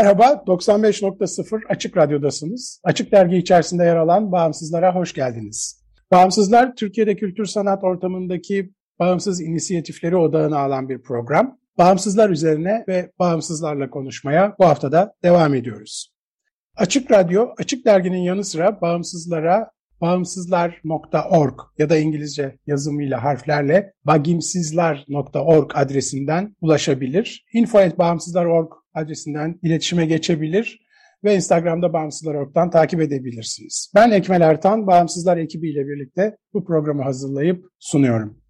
Merhaba, 95.0 Açık Radyo'dasınız. Açık Dergi içerisinde yer alan Bağımsızlara hoş geldiniz. Bağımsızlar, Türkiye'de kültür sanat ortamındaki bağımsız inisiyatifleri odağına alan bir program. Bağımsızlar üzerine ve bağımsızlarla konuşmaya bu haftada devam ediyoruz. Açık Radyo, Açık Dergi'nin yanı sıra bağımsızlara bağımsızlar.org ya da İngilizce yazımıyla harflerle bagimsizler.org adresinden ulaşabilir. info.bağımsızlar.org adresinden iletişime geçebilir ve Instagram'da Bağımsızlar.org'dan takip edebilirsiniz. Ben Ekmel Ertan, Bağımsızlar ekibiyle birlikte bu programı hazırlayıp sunuyorum.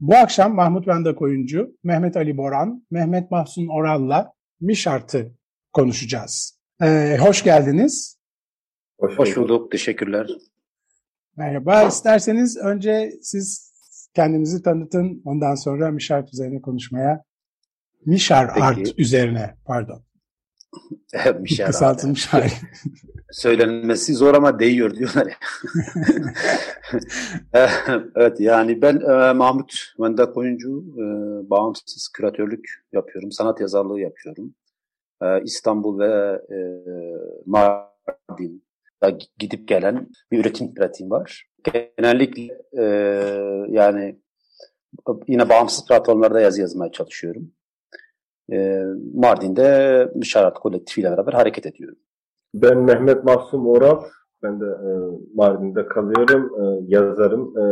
Bu akşam Mahmut Vendak oyuncu, Mehmet Ali Boran, Mehmet Mahsun Oral'la Mişart'ı konuşacağız. Ee, hoş geldiniz. Hoş, hoş bulduk, teşekkürler. Merhaba, isterseniz önce siz kendinizi tanıtın, ondan sonra Mişart üzerine konuşmaya Mişar Peki. Art üzerine pardon. Mişar Kısaltılmış hali. Söylenmesi zor ama değiyor diyorlar ya. evet yani ben e, Mahmut Mendak oyuncu, e, bağımsız küratörlük yapıyorum, sanat yazarlığı yapıyorum. E, İstanbul ve e, Mardin gidip gelen bir üretim pratiğim var. Genellikle e, yani yine bağımsız platformlarda yazı yazmaya çalışıyorum e, Mardin'de Müşarat Kolektifi ile beraber hareket ediyorum. Ben Mehmet Mahsum Oral. Ben de e, Mardin'de kalıyorum. E, yazarım. E,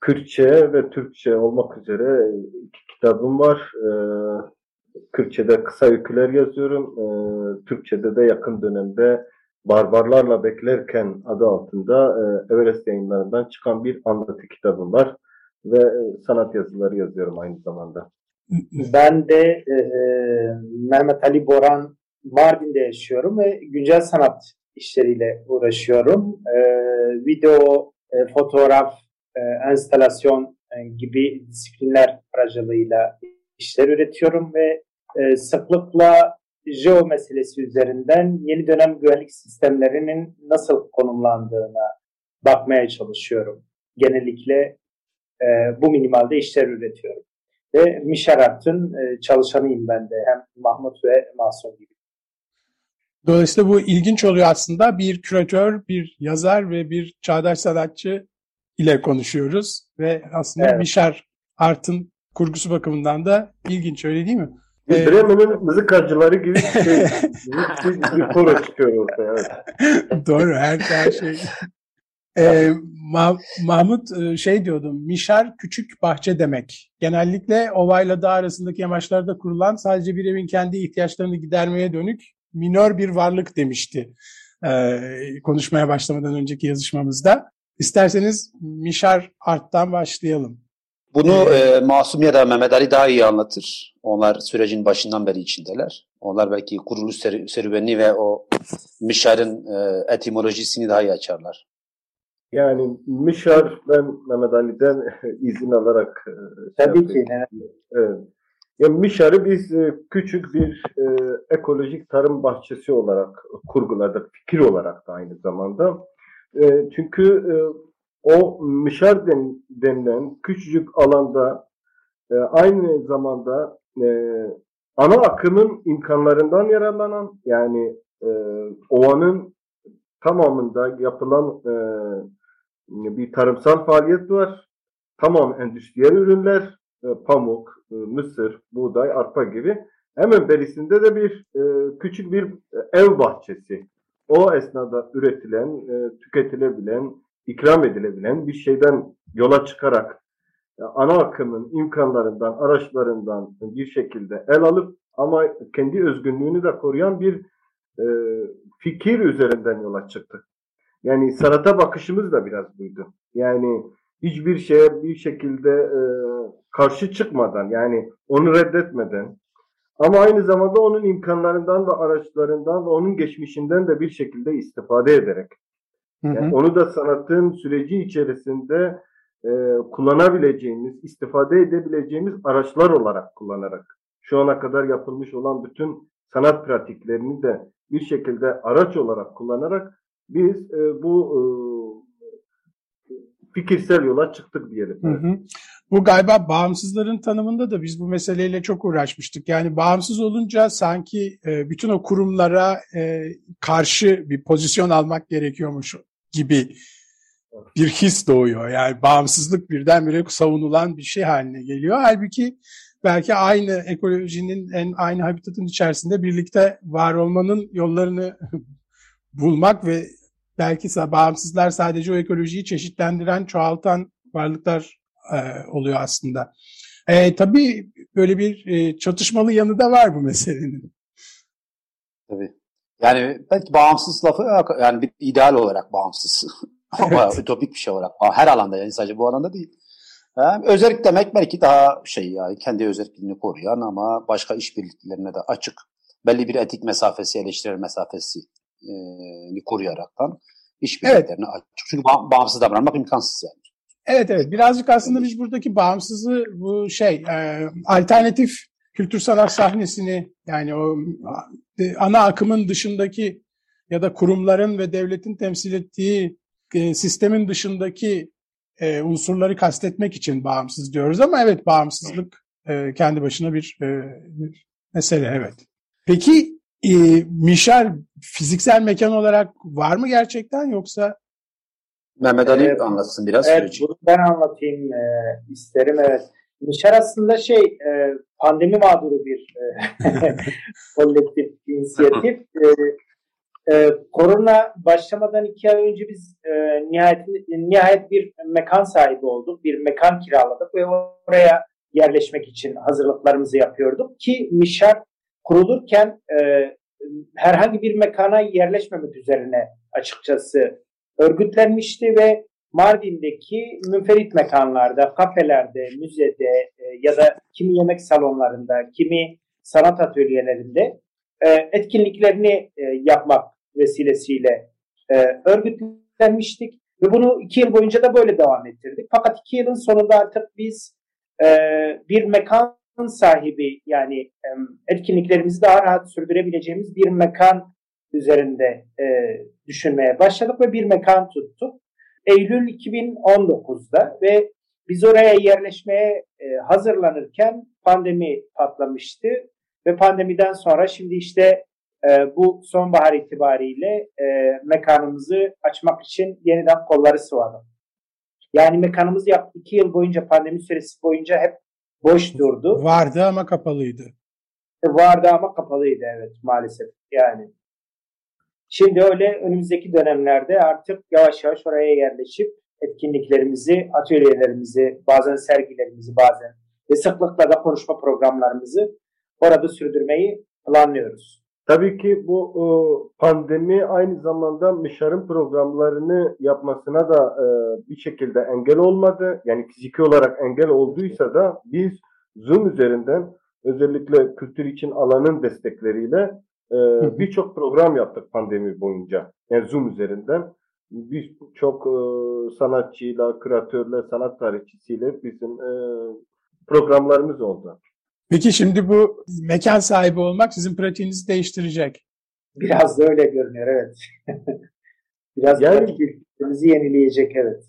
Kürtçe ve Türkçe olmak üzere iki kitabım var. E, Kürtçe'de kısa öyküler yazıyorum. E, Türkçe'de de yakın dönemde Barbarlarla Beklerken adı altında e, Everest yayınlarından çıkan bir anlatı kitabım var. Ve e, sanat yazıları yazıyorum aynı zamanda. Ben de e, e, Mehmet Ali Boran Mardin'de yaşıyorum ve güncel sanat işleriyle uğraşıyorum. E, video, e, fotoğraf, e, enstalasyon e, gibi disiplinler aracılığıyla işler üretiyorum ve e, sıklıkla jeo meselesi üzerinden yeni dönem güvenlik sistemlerinin nasıl konumlandığına bakmaya çalışıyorum. Genellikle e, bu minimalde işler üretiyorum ve Mişarat'ın e, çalışanıyım ben de hem Mahmut ve Masum gibi. Dolayısıyla bu ilginç oluyor aslında. Bir küratör, bir yazar ve bir çağdaş sanatçı ile konuşuyoruz. Ve aslında evet. Mişar Art'ın kurgusu bakımından da ilginç öyle değil mi? Ee, Bremen'in mızıkacıları gibi bir şey. bir, koro çıkıyor ortaya. Evet. Doğru her, her şey ee, Ma Mahmut e, şey diyordum, Mişar küçük bahçe demek. Genellikle ovayla dağ arasındaki yamaçlarda kurulan sadece bir evin kendi ihtiyaçlarını gidermeye dönük minör bir varlık demişti ee, konuşmaya başlamadan önceki yazışmamızda. İsterseniz Mişar Art'tan başlayalım. Bunu ee, e, Masum ya da Mehmet Ali daha iyi anlatır. Onlar sürecin başından beri içindeler. Onlar belki kuruluş serüveni ve o Mişar'ın e, etimolojisini daha iyi açarlar. Yani Mişar ben Mehmet Ali'den izin alarak e, Tabii ki. Evet. Yani Mişar'ı biz e, küçük bir e, ekolojik tarım bahçesi olarak kurguladık. Fikir olarak da aynı zamanda. E, çünkü e, o Mişar den, denilen küçücük alanda e, aynı zamanda e, ana akımın imkanlarından yararlanan yani e, ovanın tamamında yapılan e, bir tarımsal faaliyet var. Tamam endüstriyel ürünler, e, pamuk, e, mısır, buğday, arpa gibi. Hemen berisinde de bir e, küçük bir ev bahçesi. O esnada üretilen, tüketilebilen, ikram edilebilen bir şeyden yola çıkarak ana akımın imkanlarından, araçlarından bir şekilde el alıp ama kendi özgünlüğünü de koruyan bir fikir üzerinden yola çıktık. Yani sanata bakışımız da biraz buydu. Yani hiçbir şeye bir şekilde e, karşı çıkmadan yani onu reddetmeden ama aynı zamanda onun imkanlarından ve araçlarından ve onun geçmişinden de bir şekilde istifade ederek yani hı hı. onu da sanatın süreci içerisinde e, kullanabileceğimiz, istifade edebileceğimiz araçlar olarak kullanarak şu ana kadar yapılmış olan bütün sanat pratiklerini de bir şekilde araç olarak kullanarak biz e, bu e, fikirsel yola çıktık diyelim. Hı hı. Bu galiba bağımsızların tanımında da biz bu meseleyle çok uğraşmıştık. Yani bağımsız olunca sanki e, bütün o kurumlara e, karşı bir pozisyon almak gerekiyormuş gibi bir his doğuyor. Yani bağımsızlık birdenbire savunulan bir şey haline geliyor. Halbuki belki aynı ekolojinin en aynı habitatın içerisinde birlikte var olmanın yollarını bulmak ve belki bağımsızlar sadece o ekolojiyi çeşitlendiren, çoğaltan varlıklar e, oluyor aslında. E, tabii böyle bir e, çatışmalı yanı da var bu meselenin. Tabii. Yani belki bağımsız lafı yani bir ideal olarak bağımsız. Ama evet. ütopik bir şey olarak. Her alanda yani sadece bu alanda değil. Yani özellik demek belki daha şey yani kendi özelliğini koruyan ama başka işbirliklerine de açık. Belli bir etik mesafesi, eleştirel mesafesi e, koruyaraktan işbirliklerine evet. açık. Çünkü bağımsız davranmak imkansız yani. Evet evet birazcık aslında biz buradaki bağımsızı bu şey e, alternatif kültür sanat sahnesini yani o e, ana akımın dışındaki ya da kurumların ve devletin temsil ettiği e, sistemin dışındaki e, unsurları kastetmek için bağımsız diyoruz ama evet bağımsızlık e, kendi başına bir, e, bir mesele evet. Peki e, Mişar fiziksel mekan olarak var mı gerçekten yoksa? Mehmet Ali evet, anlatsın biraz. Evet süreci. bunu ben anlatayım e, isterim evet. Mişar aslında şey e, pandemi mağduru bir e, kolektif inisiyatif. E, e, korona başlamadan iki ay önce biz e, nihayet, nihayet bir mekan sahibi olduk. Bir mekan kiraladık ve oraya yerleşmek için hazırlıklarımızı yapıyorduk. Ki Mişar kurulurken e, herhangi bir mekana yerleşmemek üzerine açıkçası örgütlenmişti ve Mardin'deki münferit mekanlarda, kafelerde, müzede e, ya da kimi yemek salonlarında, kimi sanat atölyelerinde e, etkinliklerini e, yapmak vesilesiyle e, örgütlenmiştik. Ve bunu iki yıl boyunca da böyle devam ettirdik. Fakat iki yılın sonunda artık biz e, bir mekan sahibi yani e, etkinliklerimizi daha rahat sürdürebileceğimiz bir mekan üzerinde e, düşünmeye başladık ve bir mekan tuttuk. Eylül 2019'da ve biz oraya yerleşmeye e, hazırlanırken pandemi patlamıştı ve pandemiden sonra şimdi işte e, bu sonbahar itibariyle e, mekanımızı açmak için yeniden kolları sıvadım. Yani mekanımız yak iki yıl boyunca pandemi süresi boyunca hep boş durdu. Vardı ama kapalıydı. E, vardı ama kapalıydı evet maalesef yani. Şimdi öyle önümüzdeki dönemlerde artık yavaş yavaş oraya yerleşip etkinliklerimizi, atölyelerimizi, bazen sergilerimizi bazen ve sıklıkla da konuşma programlarımızı orada sürdürmeyi planlıyoruz. Tabii ki bu e, pandemi aynı zamanda Mişar'ın programlarını yapmasına da e, bir şekilde engel olmadı. Yani fiziki olarak engel olduysa da biz Zoom üzerinden özellikle kültür için alanın destekleriyle e, birçok program yaptık pandemi boyunca. Yani Zoom üzerinden. Biz çok sanatçıyla, kreatörle, sanat tarihçisiyle bizim programlarımız oldu. Peki şimdi bu mekan sahibi olmak sizin pratiğinizi değiştirecek. Biraz da öyle görünüyor evet. Biraz yani, pratiklerimizi yenileyecek evet.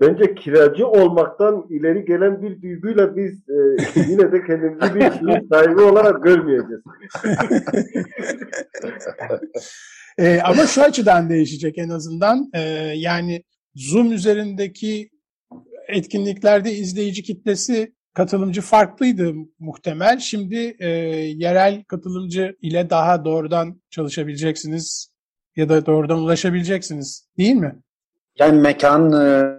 Bence kiracı olmaktan ileri gelen bir duyguyla biz e, yine de kendimizi bir sahibi olarak görmeyeceğiz. e, ama şu açıdan değişecek en azından. E, yani Zoom üzerindeki etkinliklerde izleyici kitlesi katılımcı farklıydı muhtemel. Şimdi e, yerel katılımcı ile daha doğrudan çalışabileceksiniz ya da doğrudan ulaşabileceksiniz değil mi? Yani mekansız e,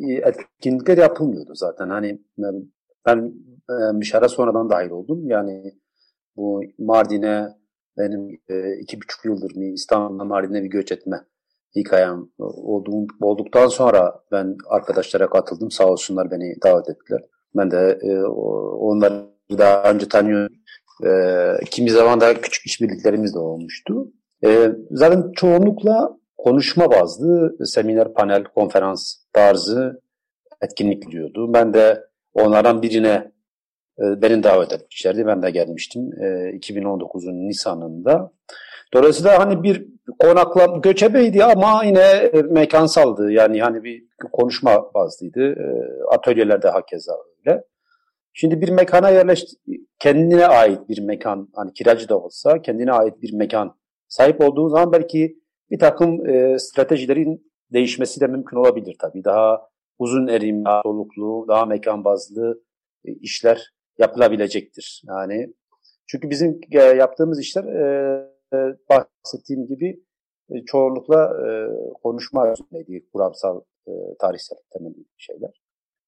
etkinlikler yapılmıyordu zaten. Hani ben e, Mişar'a sonradan dahil oldum. Yani bu Mardin'e benim e, iki buçuk yıldır mı İstanbul'da Mardin'e bir göç etme hikayem olduğum, olduktan sonra ben arkadaşlara katıldım. Sağ olsunlar beni davet ettiler. Ben de e, onları daha önce tanıyorum. E, kimi zaman da küçük işbirliklerimiz de olmuştu. E, zaten çoğunlukla konuşma bazlı seminer, panel, konferans tarzı etkinlik diyordu. Ben de onlardan birine e, beni davet etmişlerdi. Ben de gelmiştim e, 2019'un Nisan'ında. Dolayısıyla hani bir konakla göçebeydi ama yine e, mekansaldı. Yani hani bir konuşma bazlıydı. E, atölyelerde hakeza öyle. Şimdi bir mekana yerleşti, kendine ait bir mekan, hani kiracı da olsa kendine ait bir mekan sahip olduğu zaman belki bir takım e, stratejilerin değişmesi de mümkün olabilir tabii. Daha uzun erim, daha soluklu, daha mekan bazlı e, işler yapılabilecektir. Yani çünkü bizim e, yaptığımız işler e, e, bahsettiğim gibi e, çoğunlukla e, konuşma üzerineydi, kuramsal, e, tarihsel temelli şeyler.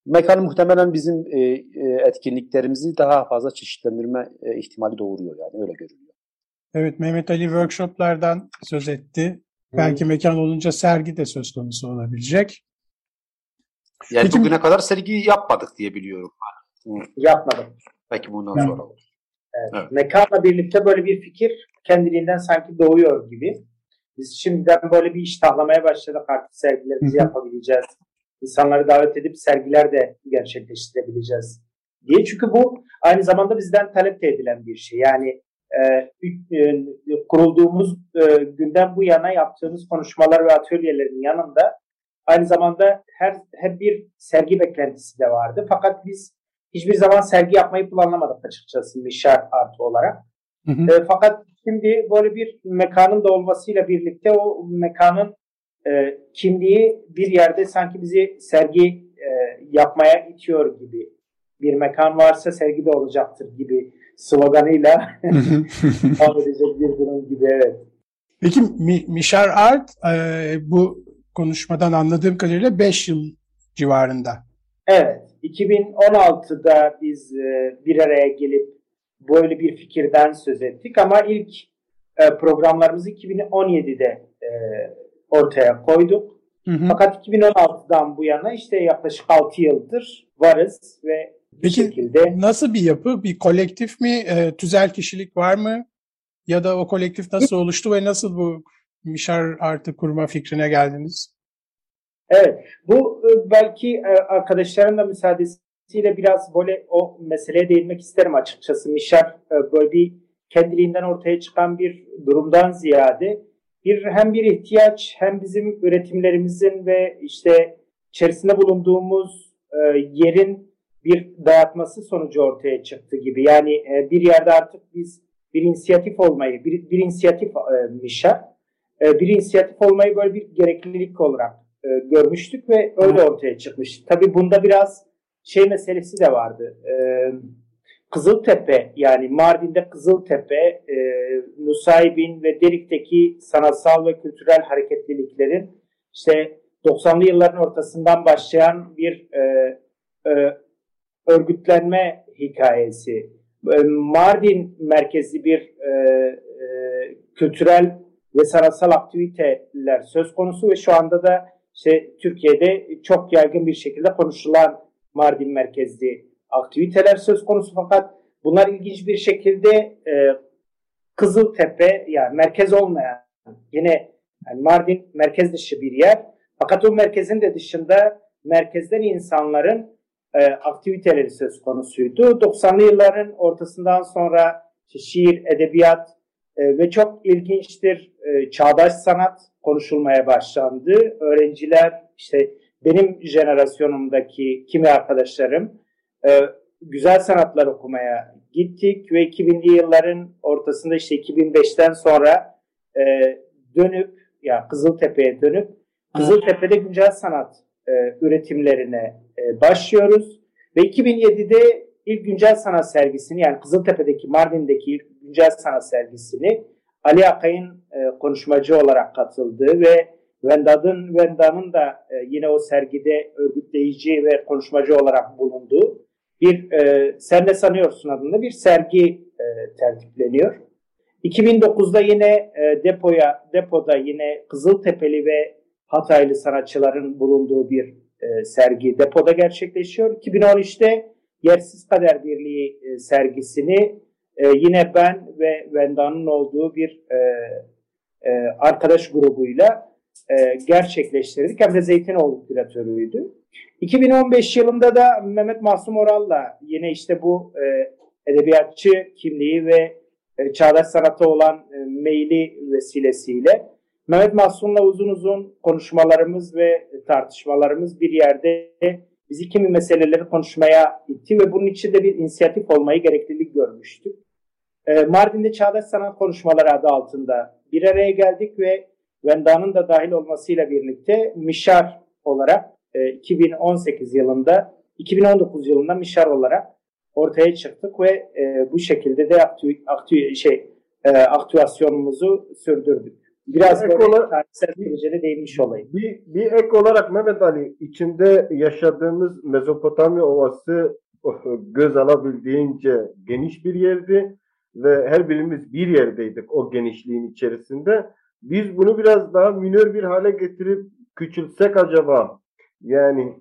Mekan muhtemelen bizim e, e, etkinliklerimizi daha fazla çeşitlendirme e, ihtimali doğuruyor yani öyle görünüyor. Evet Mehmet Ali workshoplardan söz etti. Belki mekan olunca sergi de söz konusu olabilecek. Yani Peki, bugüne kadar sergi yapmadık diye biliyorum. Yapmadım. Belki bundan yani, sonra olur. Evet. evet. Mekanla birlikte böyle bir fikir kendiliğinden sanki doğuyor gibi. Biz şimdiden böyle bir iştahlamaya başladık artık sergilerimizi yapabileceğiz. İnsanları davet edip sergiler de gerçekleştirebileceğiz diye. Çünkü bu aynı zamanda bizden talep edilen bir şey. Yani kurulduğumuz e, günden bu yana yaptığımız konuşmalar ve atölyelerin yanında aynı zamanda her hep bir sergi beklentisi de vardı. Fakat biz hiçbir zaman sergi yapmayı planlamadık açıkçası Mişar artı olarak. Hı hı. E, fakat şimdi böyle bir mekanın da olmasıyla birlikte o mekanın e, kimliği bir yerde sanki bizi sergi e, yapmaya itiyor gibi. Bir mekan varsa sergi de olacaktır gibi sloganıyla edecek bir durum gibi evet. Peki Mişar Art e, bu konuşmadan anladığım kadarıyla 5 yıl civarında. Evet. 2016'da biz e, bir araya gelip böyle bir fikirden söz ettik ama ilk e, programlarımızı 2017'de e, ortaya koyduk. Hı hı. Fakat 2016'dan bu yana işte yaklaşık 6 yıldır varız ve Peki şekilde... nasıl bir yapı? Bir kolektif mi? E, tüzel kişilik var mı? Ya da o kolektif nasıl oluştu ve nasıl bu Mişar Artı kurma fikrine geldiniz? Evet, bu e, belki e, arkadaşların da müsaadesiyle biraz böyle o meseleye değinmek isterim açıkçası. Mişar e, böyle bir kendiliğinden ortaya çıkan bir durumdan ziyade bir hem bir ihtiyaç hem bizim üretimlerimizin ve işte içerisinde bulunduğumuz yerin bir dayatması sonucu ortaya çıktı gibi. Yani bir yerde artık biz bir inisiyatif olmayı, bir, bir inisiyatif Mişar, bir inisiyatif olmayı böyle bir gereklilik olarak e, görmüştük ve öyle ortaya çıkmış. Tabii bunda biraz şey meselesi de vardı. E, Kızıltepe yani Mardin'de Kızıltepe, e, Nusaybin ve Derik'teki sanatsal ve kültürel hareketliliklerin işte 90'lı yılların ortasından başlayan bir e, e, örgütlenme hikayesi. E, Mardin merkezli bir e, e, kültürel ve sanatsal aktiviteler söz konusu ve şu anda da işte Türkiye'de çok yaygın bir şekilde konuşulan Mardin merkezli aktiviteler söz konusu fakat bunlar ilginç bir şekilde e, Kızıltepe yani merkez olmayan yine yani Mardin merkez dışı bir yer fakat o merkezin de dışında merkezden insanların e, aktiviteleri söz konusuydu. 90'lı yılların ortasından sonra işte şiir, edebiyat e, ve çok ilginçtir e, çağdaş sanat konuşulmaya başlandı. Öğrenciler işte benim jenerasyonumdaki kimi arkadaşlarım e, güzel sanatlar okumaya gittik ve 2000'li yılların ortasında işte 2005'ten sonra e, dönüp ya Kızıltepe'ye dönüp Kızıltepe'de güncel sanat e, üretimlerine e, başlıyoruz ve 2007'de ilk güncel sanat sergisini yani Kızıltepe'deki Mardin'deki ilk güncel sanat sergisini Ali Akay'ın e, konuşmacı olarak katıldığı ve Venda'nın Venda'nın da yine o sergide örgütleyici ve konuşmacı olarak bulunduğu bir e, Sen Ne Sanıyorsun adında bir sergi e, tertipleniyor. 2009'da yine e, depoya depoda yine Kızıltepeli ve Hataylı sanatçıların bulunduğu bir e, sergi depoda gerçekleşiyor. 2013'te Yersiz Kader Birliği e, sergisini e, yine ben ve Venda'nın olduğu bir e, e, arkadaş grubuyla e, gerçekleştirdik. Hem de Zeytinoğlu küratörüydü. 2015 yılında da Mehmet Masum Oral'la yine işte bu e, edebiyatçı kimliği ve e, çağdaş sanata olan e, meyli vesilesiyle Mehmet Mahsun'la uzun uzun konuşmalarımız ve tartışmalarımız bir yerde bizi kimi meseleleri konuşmaya itti ve bunun için de bir inisiyatif olmayı gereklilik görmüştük. E, Mardin'de Çağdaş Sanat Konuşmaları adı altında bir araya geldik ve Venda'nın da dahil olmasıyla birlikte Mişar olarak 2018 yılında 2019 yılında Mişar olarak ortaya çıktık ve e, bu şekilde de aktü, aktü, şey e, aktüasyonumuzu sürdürdük. Biraz ek böyle olarak, tarihsel sürecine değinmiş olayım. Bir, bir ek olarak Mehmet Ali içinde yaşadığımız Mezopotamya Ovası göz alabildiğince geniş bir yerdi ve her birimiz bir yerdeydik o genişliğin içerisinde. Biz bunu biraz daha minör bir hale getirip küçülsek acaba yani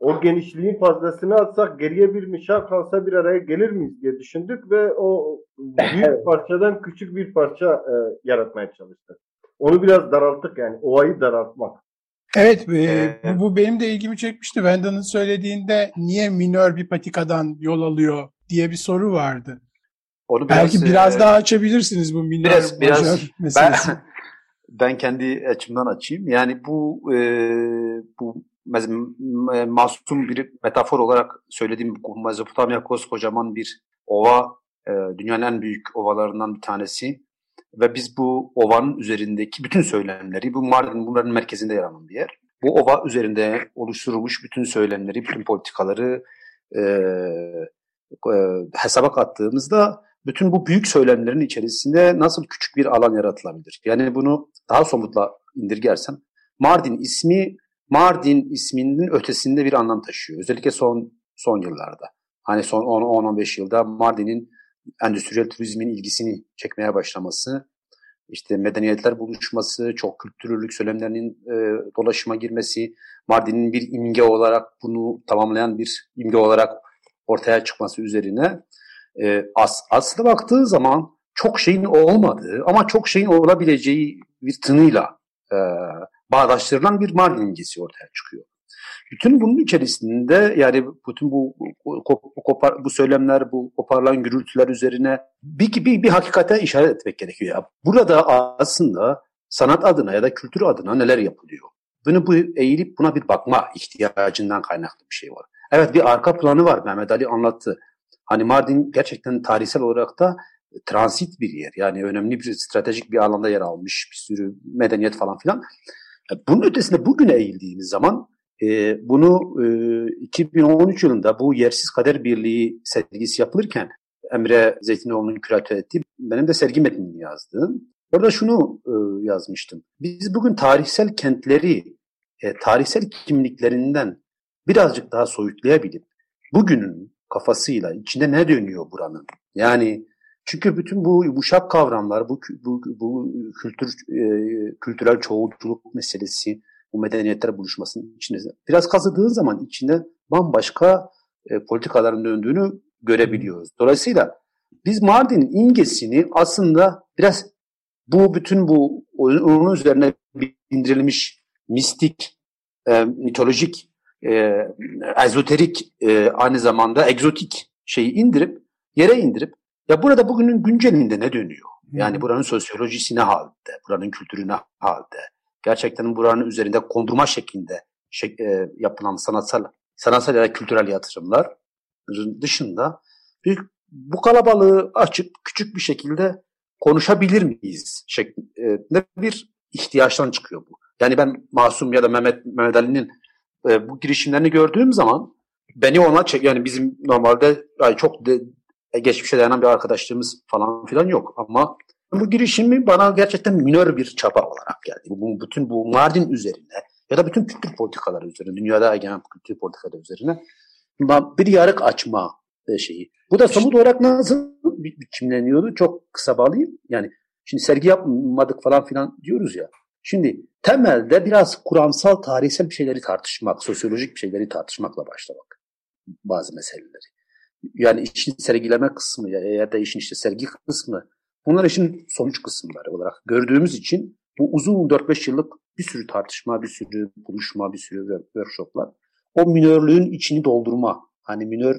o genişliğin fazlasını atsak geriye bir mişar kalsa bir araya gelir miyiz diye düşündük ve o büyük parçadan küçük bir parça e, yaratmaya çalıştık. Onu biraz daralttık yani ovayı daraltmak. Evet, e, bu, bu benim de ilgimi çekmişti. Venda'nın söylediğinde niye minör bir patikadan yol alıyor diye bir soru vardı. Onu biraz, Belki biraz e, daha açabilirsiniz bu minör biraz, biraz, meselesi. Ben, ben kendi açımdan açayım. Yani bu e, bu masum bir metafor olarak söylediğim Mezopotamya koskocaman bir ova, e, dünyanın en büyük ovalarından bir tanesi. Ve biz bu ovanın üzerindeki bütün söylemleri, bu Mardin bunların merkezinde yer alan bir yer. Bu ova üzerinde oluşturulmuş bütün söylemleri, bütün politikaları e, e, hesaba kattığımızda bütün bu büyük söylemlerin içerisinde nasıl küçük bir alan yaratılabilir? Yani bunu daha somutla indirgersem, Mardin ismi Mardin isminin ötesinde bir anlam taşıyor. Özellikle son son yıllarda. Hani son 10-15 yılda Mardin'in endüstriyel turizmin ilgisini çekmeye başlaması, işte medeniyetler buluşması, çok kültürlülük söylemlerinin e, dolaşıma girmesi, Mardin'in bir imge olarak bunu tamamlayan bir imge olarak ortaya çıkması üzerine e, as, aslında baktığı zaman çok şeyin olmadığı ama çok şeyin olabileceği bir tınıyla e, bağdaştırılan bir Mardin imgesi ortaya çıkıyor. Bütün bunun içerisinde yani bütün bu bu, bu, bu söylemler, bu koparılan gürültüler üzerine bir, bir, bir hakikate işaret etmek gerekiyor. Ya. Burada aslında sanat adına ya da kültür adına neler yapılıyor? Bunu bu eğilip buna bir bakma ihtiyacından kaynaklı bir şey var. Evet bir arka planı var Mehmet Ali anlattı. Hani Mardin gerçekten tarihsel olarak da transit bir yer. Yani önemli bir stratejik bir alanda yer almış bir sürü medeniyet falan filan. Bunun ötesinde bugüne eğildiğimiz zaman e, bunu e, 2013 yılında bu Yersiz Kader Birliği sergisi yapılırken Emre Zeytinoğlu'nun küratör ettiği benim de sergi metnini yazdım. Orada şunu e, yazmıştım. Biz bugün tarihsel kentleri e, tarihsel kimliklerinden birazcık daha soyutlayabilip bugünün kafasıyla içinde ne dönüyor buranın? Yani çünkü bütün bu yumuşak kavramlar, bu, bu, bu kültür e, kültürel çoğulculuk meselesi, bu medeniyetler buluşmasının içinde biraz kazıdığın zaman içinde bambaşka e, politikaların döndüğünü görebiliyoruz. Dolayısıyla biz Mardin'in imgesini aslında biraz bu bütün bu onun üzerine indirilmiş mistik, e, mitolojik, e, ezoterik, e, aynı zamanda egzotik şeyi indirip yere indirip ya burada bugünün güncelinde ne dönüyor? Yani buranın sosyolojisi ne halde? Buranın kültürü ne halde? Gerçekten buranın üzerinde kondurma şeklinde şey, e, yapılan sanatsal sanatsal ya da kültürel yatırımlar dışında bir, bu kalabalığı açıp küçük bir şekilde konuşabilir miyiz şeklinde bir ihtiyaçtan çıkıyor bu. Yani ben Masum ya da Mehmet, Mehmet Ali'nin e, bu girişimlerini gördüğüm zaman beni ona çek yani bizim normalde yani çok de, e, geçmişe dayanan bir arkadaşlığımız falan filan yok. Ama bu girişimi bana gerçekten minör bir çaba olarak geldi. Bu, bütün bu Mardin üzerine ya da bütün kültür politikaları üzerine, dünyada egemen kültür politikaları üzerine bir yarık açma e, şeyi. Bu da somut olarak nasıl biçimleniyordu? Çok kısa bağlayayım. Yani Şimdi sergi yapmadık falan filan diyoruz ya. Şimdi temelde biraz kuramsal, tarihsel bir şeyleri tartışmak, sosyolojik bir şeyleri tartışmakla başlamak bazı meseleleri. Yani işin sergileme kısmı ya da işin işte sergi kısmı bunlar işin sonuç kısımları olarak gördüğümüz için bu uzun 4-5 yıllık bir sürü tartışma, bir sürü buluşma, bir sürü workshoplar o minörlüğün içini doldurma. Hani minör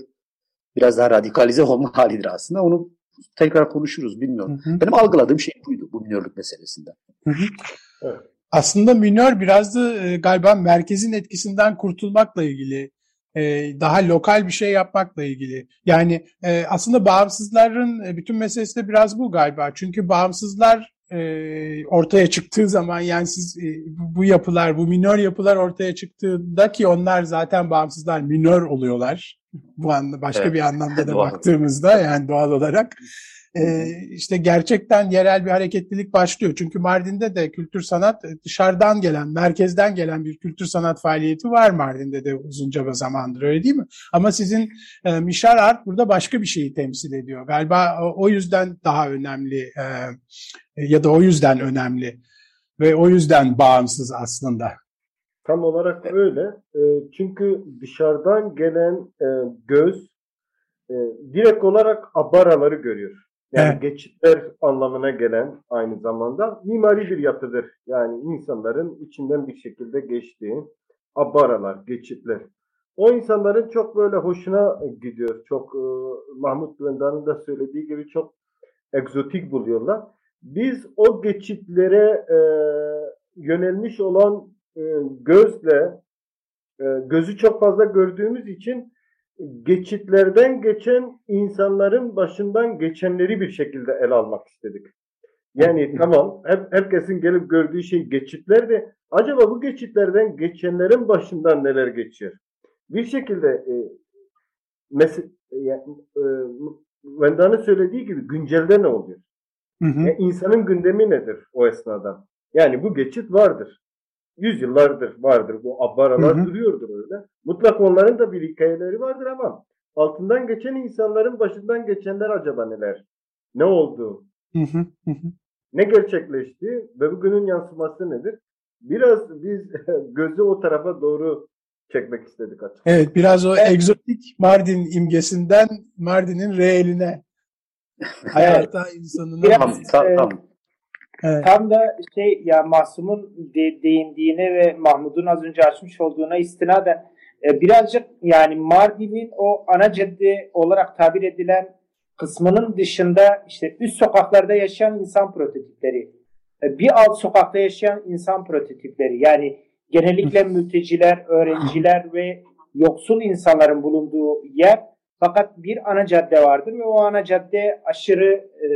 biraz daha radikalize olma halidir aslında. Onu tekrar konuşuruz bilmiyorum. Hı hı. Benim algıladığım şey buydu bu minörlük meselesinde. Hı hı. Evet. Aslında minör biraz da e, galiba merkezin etkisinden kurtulmakla ilgili e, daha lokal bir şey yapmakla ilgili. Yani e, aslında bağımsızların bütün meselesi de biraz bu galiba. Çünkü bağımsızlar ortaya çıktığı zaman yani siz bu yapılar, bu minör yapılar ortaya çıktığında ki onlar zaten bağımsızlar minör oluyorlar. Bu anda başka evet. bir anlamda da baktığımızda yani doğal olarak e, işte gerçekten yerel bir hareketlilik başlıyor. Çünkü Mardin'de de kültür sanat e, dışarıdan gelen, merkezden gelen bir kültür sanat faaliyeti var Mardin'de de uzunca bir zamandır öyle değil mi? Ama sizin e, Mişar Art burada başka bir şeyi temsil ediyor. Galiba o, o yüzden daha önemli e, ya da o yüzden önemli ve o yüzden bağımsız aslında. Tam olarak öyle. E, çünkü dışarıdan gelen e, göz e, direkt olarak abaraları görüyor. Yani evet. geçitler anlamına gelen aynı zamanda mimari bir yapıdır. Yani insanların içinden bir şekilde geçtiği abaralar, geçitler. O insanların çok böyle hoşuna gidiyor. Çok e, Mahmut Vendan'ın da söylediği gibi çok egzotik buluyorlar. Biz o geçitlere e, yönelmiş olan e, gözle e, gözü çok fazla gördüğümüz için geçitlerden geçen insanların başından geçenleri bir şekilde el almak istedik. Yani tamam hep, herkesin gelip gördüğü şey geçitler de acaba bu geçitlerden geçenlerin başından neler geçiyor? Bir şekilde e, mes- e, e, Venda'nın söylediği gibi güncelde ne oluyor? Hı hı. Yani insanın gündemi nedir o esnada? Yani bu geçit vardır yüzyıllardır vardır. Bu abbaralar hı hı. duruyordur öyle. Mutlak onların da bir hikayeleri vardır ama altından geçen insanların başından geçenler acaba neler? Ne oldu? Hı hı. Hı ne gerçekleşti ve bugünün yansıması nedir? Biraz biz gözü o tarafa doğru çekmek istedik açıkçası. Evet biraz o egzotik Mardin imgesinden Mardin'in reeline hayata insanına biraz, tam, tam, Evet. Tam da şey ya Masum'un de, değindiğine ve Mahmud'un az önce açmış olduğuna istinaden e, birazcık yani Mardin'in o ana cadde olarak tabir edilen kısmının dışında işte üst sokaklarda yaşayan insan prototipleri, e, bir alt sokakta yaşayan insan prototipleri yani genellikle mülteciler, öğrenciler ve yoksul insanların bulunduğu yer fakat bir ana cadde vardır ve o ana cadde aşırı e,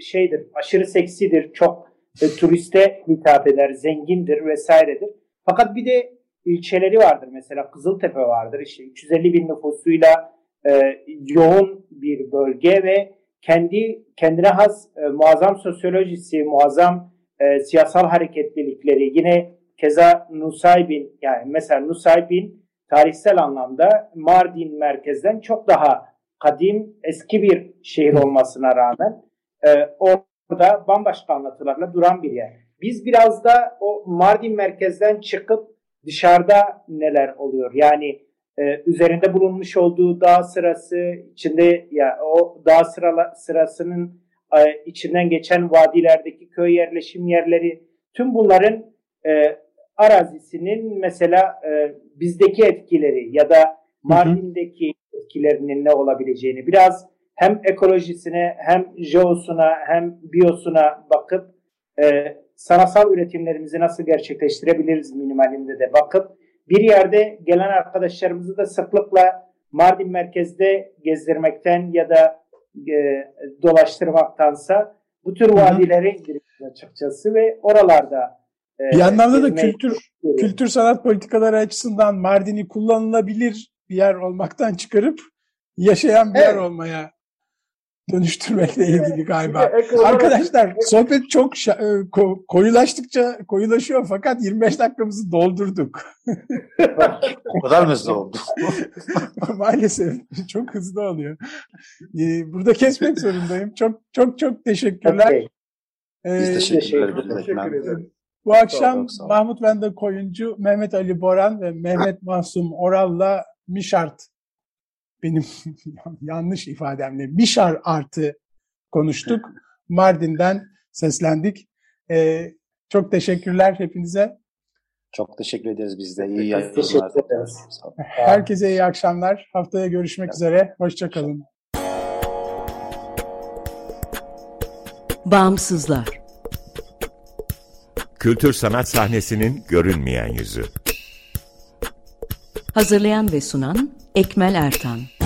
şeydir, aşırı seksidir, çok e, turiste hitap eder, zengindir vesairedir. Fakat bir de ilçeleri vardır. Mesela Kızıltepe vardır. İşte 350 bin nüfusuyla e, yoğun bir bölge ve kendi kendine has e, muazzam sosyolojisi, muazzam e, siyasal hareketlilikleri. Yine keza Nusaybin yani mesela Nusaybin tarihsel anlamda Mardin merkezden çok daha kadim, eski bir şehir olmasına rağmen e, orada bambaşka anlatılarla duran bir yer. Biz biraz da o Mardin merkezden çıkıp dışarıda neler oluyor? Yani e, üzerinde bulunmuş olduğu dağ sırası içinde ya o dağ sırala, sırasının e, içinden geçen vadilerdeki köy yerleşim yerleri tüm bunların e, arazisinin mesela e, bizdeki etkileri ya da Mardin'deki etkilerinin ne olabileceğini biraz hem ekolojisine hem jeosuna hem biyosuna bakıp e, sanatsal üretimlerimizi nasıl gerçekleştirebiliriz minimalinde de bakıp bir yerde gelen arkadaşlarımızı da sıklıkla Mardin merkezde gezdirmekten ya da e, dolaştırmaktansa bu tür vadilere indiriyoruz açıkçası ve oralarda e, bir anlamda da kültür kültür sanat politikaları açısından Mardin'i kullanılabilir bir yer olmaktan çıkarıp yaşayan bir evet. yer olmaya dönüştürmekle ilgili galiba. Arkadaşlar sohbet çok e, koyulaştıkça koyulaşıyor fakat 25 dakikamızı doldurduk. o kadar mı hızlı oldu? Maalesef çok hızlı oluyor. E, burada kesmek zorundayım. Çok çok çok teşekkürler. Okay. Biz Ee, teşekkür ederiz Teşekkür ederim. Bu akşam sağ ol. Mahmut Vende Koyuncu, Mehmet Ali Boran ve Mehmet Masum Oral'la Mişart, benim yanlış ifademle Mişar Art'ı konuştuk. Mardin'den seslendik. Ee, çok teşekkürler hepinize. Çok teşekkür ederiz biz de. İyi yayınlar. Herkese iyi akşamlar. Haftaya görüşmek üzere. Hoşçakalın. Bağımsızlar. Kültür sanat sahnesinin görünmeyen yüzü. Hazırlayan ve sunan Ekmel Ertan.